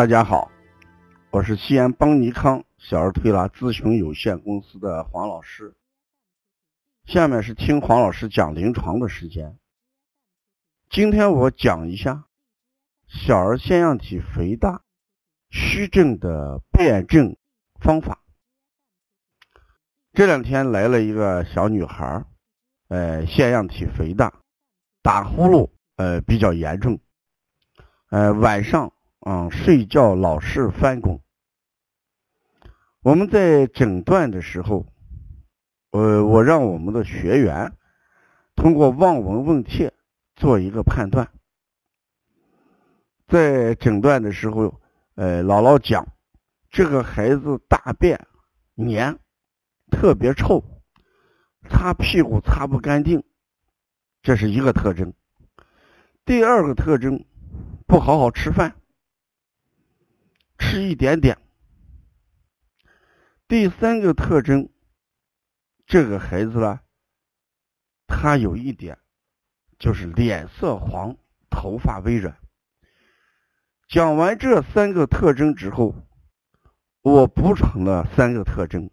大家好，我是西安邦尼康小儿推拿咨询有限公司的黄老师。下面是听黄老师讲临床的时间。今天我讲一下小儿腺样体肥大虚症的辨证方法。这两天来了一个小女孩，呃，腺样体肥大，打呼噜，呃，比较严重，呃，晚上。嗯，睡觉老是翻滚。我们在诊断的时候，呃，我让我们的学员通过望闻问切做一个判断。在诊断的时候，呃，姥姥讲这个孩子大便黏，特别臭，擦屁股擦不干净，这是一个特征。第二个特征，不好好吃饭。吃一点点。第三个特征，这个孩子呢，他有一点就是脸色黄，头发微软。讲完这三个特征之后，我补充了三个特征。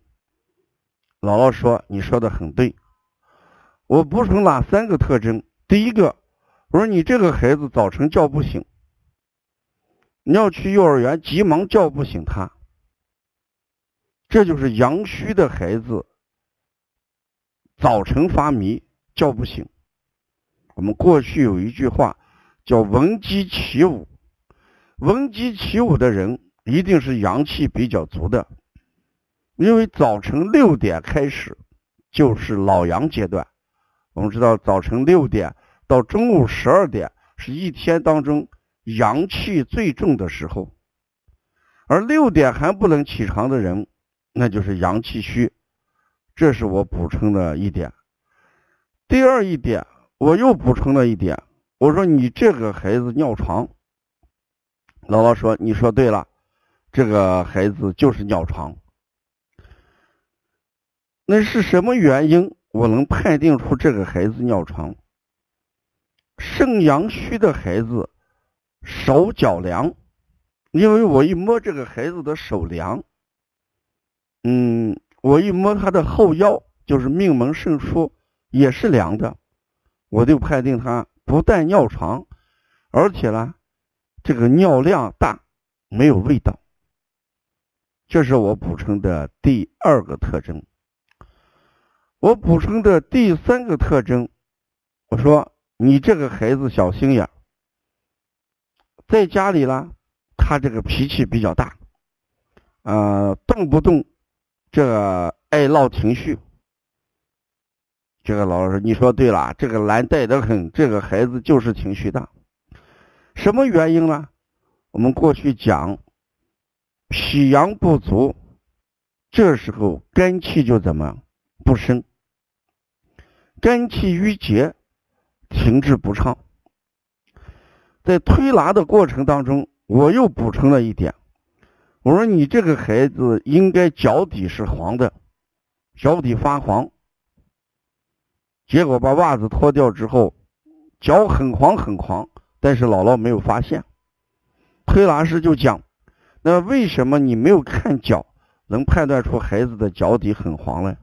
姥姥说：“你说的很对。”我补充哪三个特征？第一个，我说你这个孩子早晨叫不醒。你要去幼儿园，急忙叫不醒他，这就是阳虚的孩子早晨发迷叫不醒。我们过去有一句话叫“闻鸡起舞”，闻鸡起舞的人一定是阳气比较足的，因为早晨六点开始就是老阳阶段。我们知道，早晨六点到中午十二点是一天当中。阳气最重的时候，而六点还不能起床的人，那就是阳气虚。这是我补充的一点。第二一点，我又补充了一点，我说你这个孩子尿床。姥姥说：“你说对了，这个孩子就是尿床。那是什么原因？我能判定出这个孩子尿床？肾阳虚的孩子。”手脚凉，因为我一摸这个孩子的手凉，嗯，我一摸他的后腰，就是命门肾腧也是凉的，我就判定他不但尿床，而且呢，这个尿量大，没有味道。这是我补充的第二个特征。我补充的第三个特征，我说你这个孩子小心眼。在家里呢，他这个脾气比较大，呃，动不动这爱闹情绪。这个老师，你说对了，这个难带的很，这个孩子就是情绪大。什么原因呢？我们过去讲，脾阳不足，这时候肝气就怎么不升，肝气郁结，停滞不畅。在推拿的过程当中，我又补充了一点，我说你这个孩子应该脚底是黄的，脚底发黄。结果把袜子脱掉之后，脚很黄很黄，但是姥姥没有发现。推拿师就讲，那为什么你没有看脚，能判断出孩子的脚底很黄呢？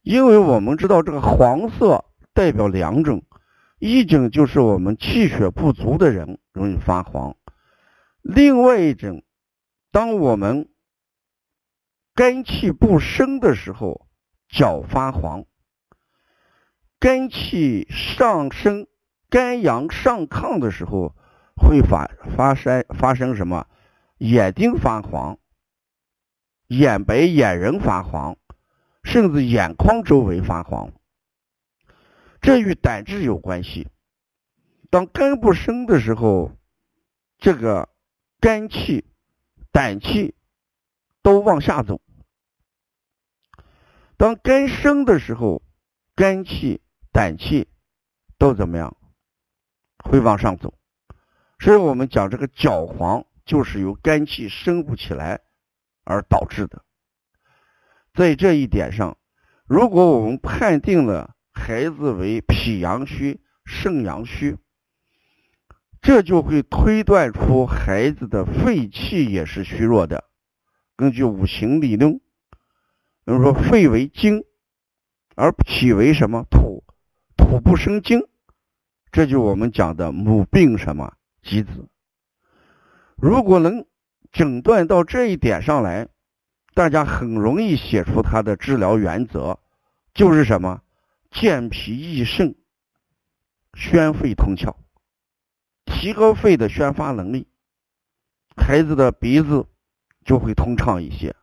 因为我们知道这个黄色代表两种。一种就是我们气血不足的人容易发黄，另外一种，当我们肝气不升的时候，脚发黄；肝气上升、肝阳上亢的时候，会发发生发生什么？眼睛发黄、眼白、眼仁发黄，甚至眼眶周围发黄。这与胆汁有关系。当肝不升的时候，这个肝气、胆气都往下走；当肝升的时候，肝气、胆气都怎么样？会往上走。所以我们讲这个脚黄，就是由肝气升不起来而导致的。在这一点上，如果我们判定了。孩子为脾阳虚、肾阳虚，这就会推断出孩子的肺气也是虚弱的。根据五行理论，比如说肺为精，而脾为什么土？土不生精，这就我们讲的母病什么及子。如果能诊断到这一点上来，大家很容易写出它的治疗原则，就是什么健脾益肾、宣肺通窍。提高肺的宣发能力，孩子的鼻子就会通畅一些，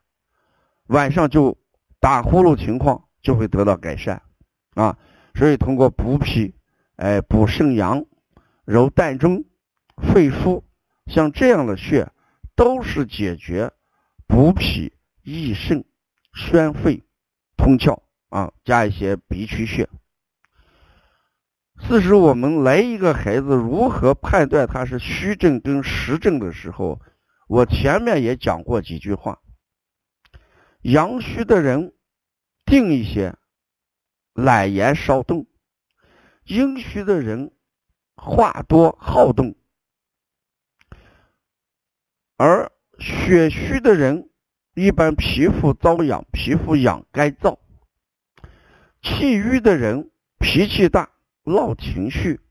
晚上就打呼噜情况就会得到改善啊。所以通过补脾、哎补肾阳、揉膻中、肺腧，像这样的穴都是解决补脾益肾、宣肺通窍啊，加一些鼻区穴。四是我们来一个孩子如何判断他是虚症跟实症的时候，我前面也讲过几句话。阳虚的人定一些，懒言少动；阴虚的人话多好动；而血虚的人一般皮肤瘙痒，皮肤痒干燥；气郁的人脾气大。闹情绪，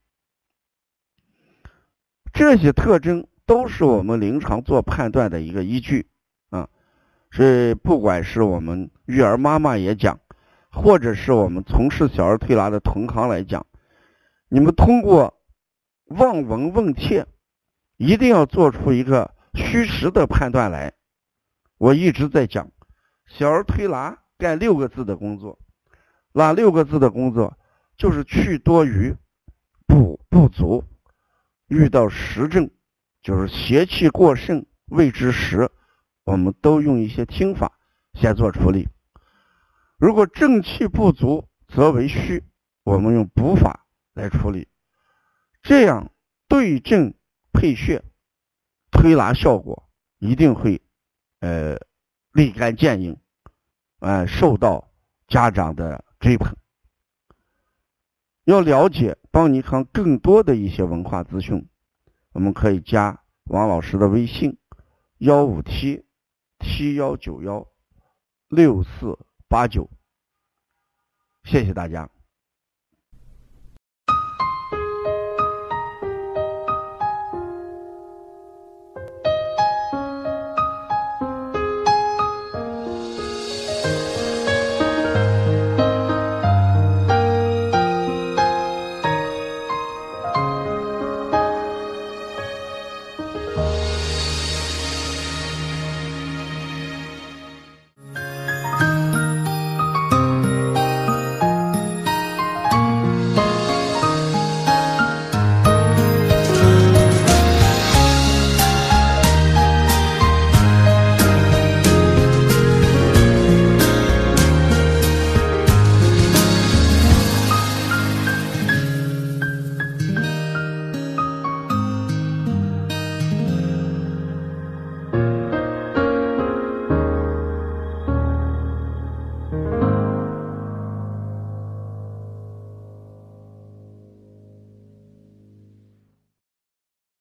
这些特征都是我们临床做判断的一个依据啊。所以，不管是我们育儿妈妈也讲，或者是我们从事小儿推拿的同行来讲，你们通过望闻问切，一定要做出一个虚实的判断来。我一直在讲，小儿推拿干六个字的工作，那六个字的工作？就是去多余，补不足，遇到实症，就是邪气过盛，未知实，我们都用一些听法先做处理。如果正气不足，则为虚，我们用补法来处理，这样对症配穴，推拿效果一定会呃立竿见影，呃受到家长的追捧。要了解邦尼康更多的一些文化资讯，我们可以加王老师的微信：幺五七七幺九幺六四八九。谢谢大家。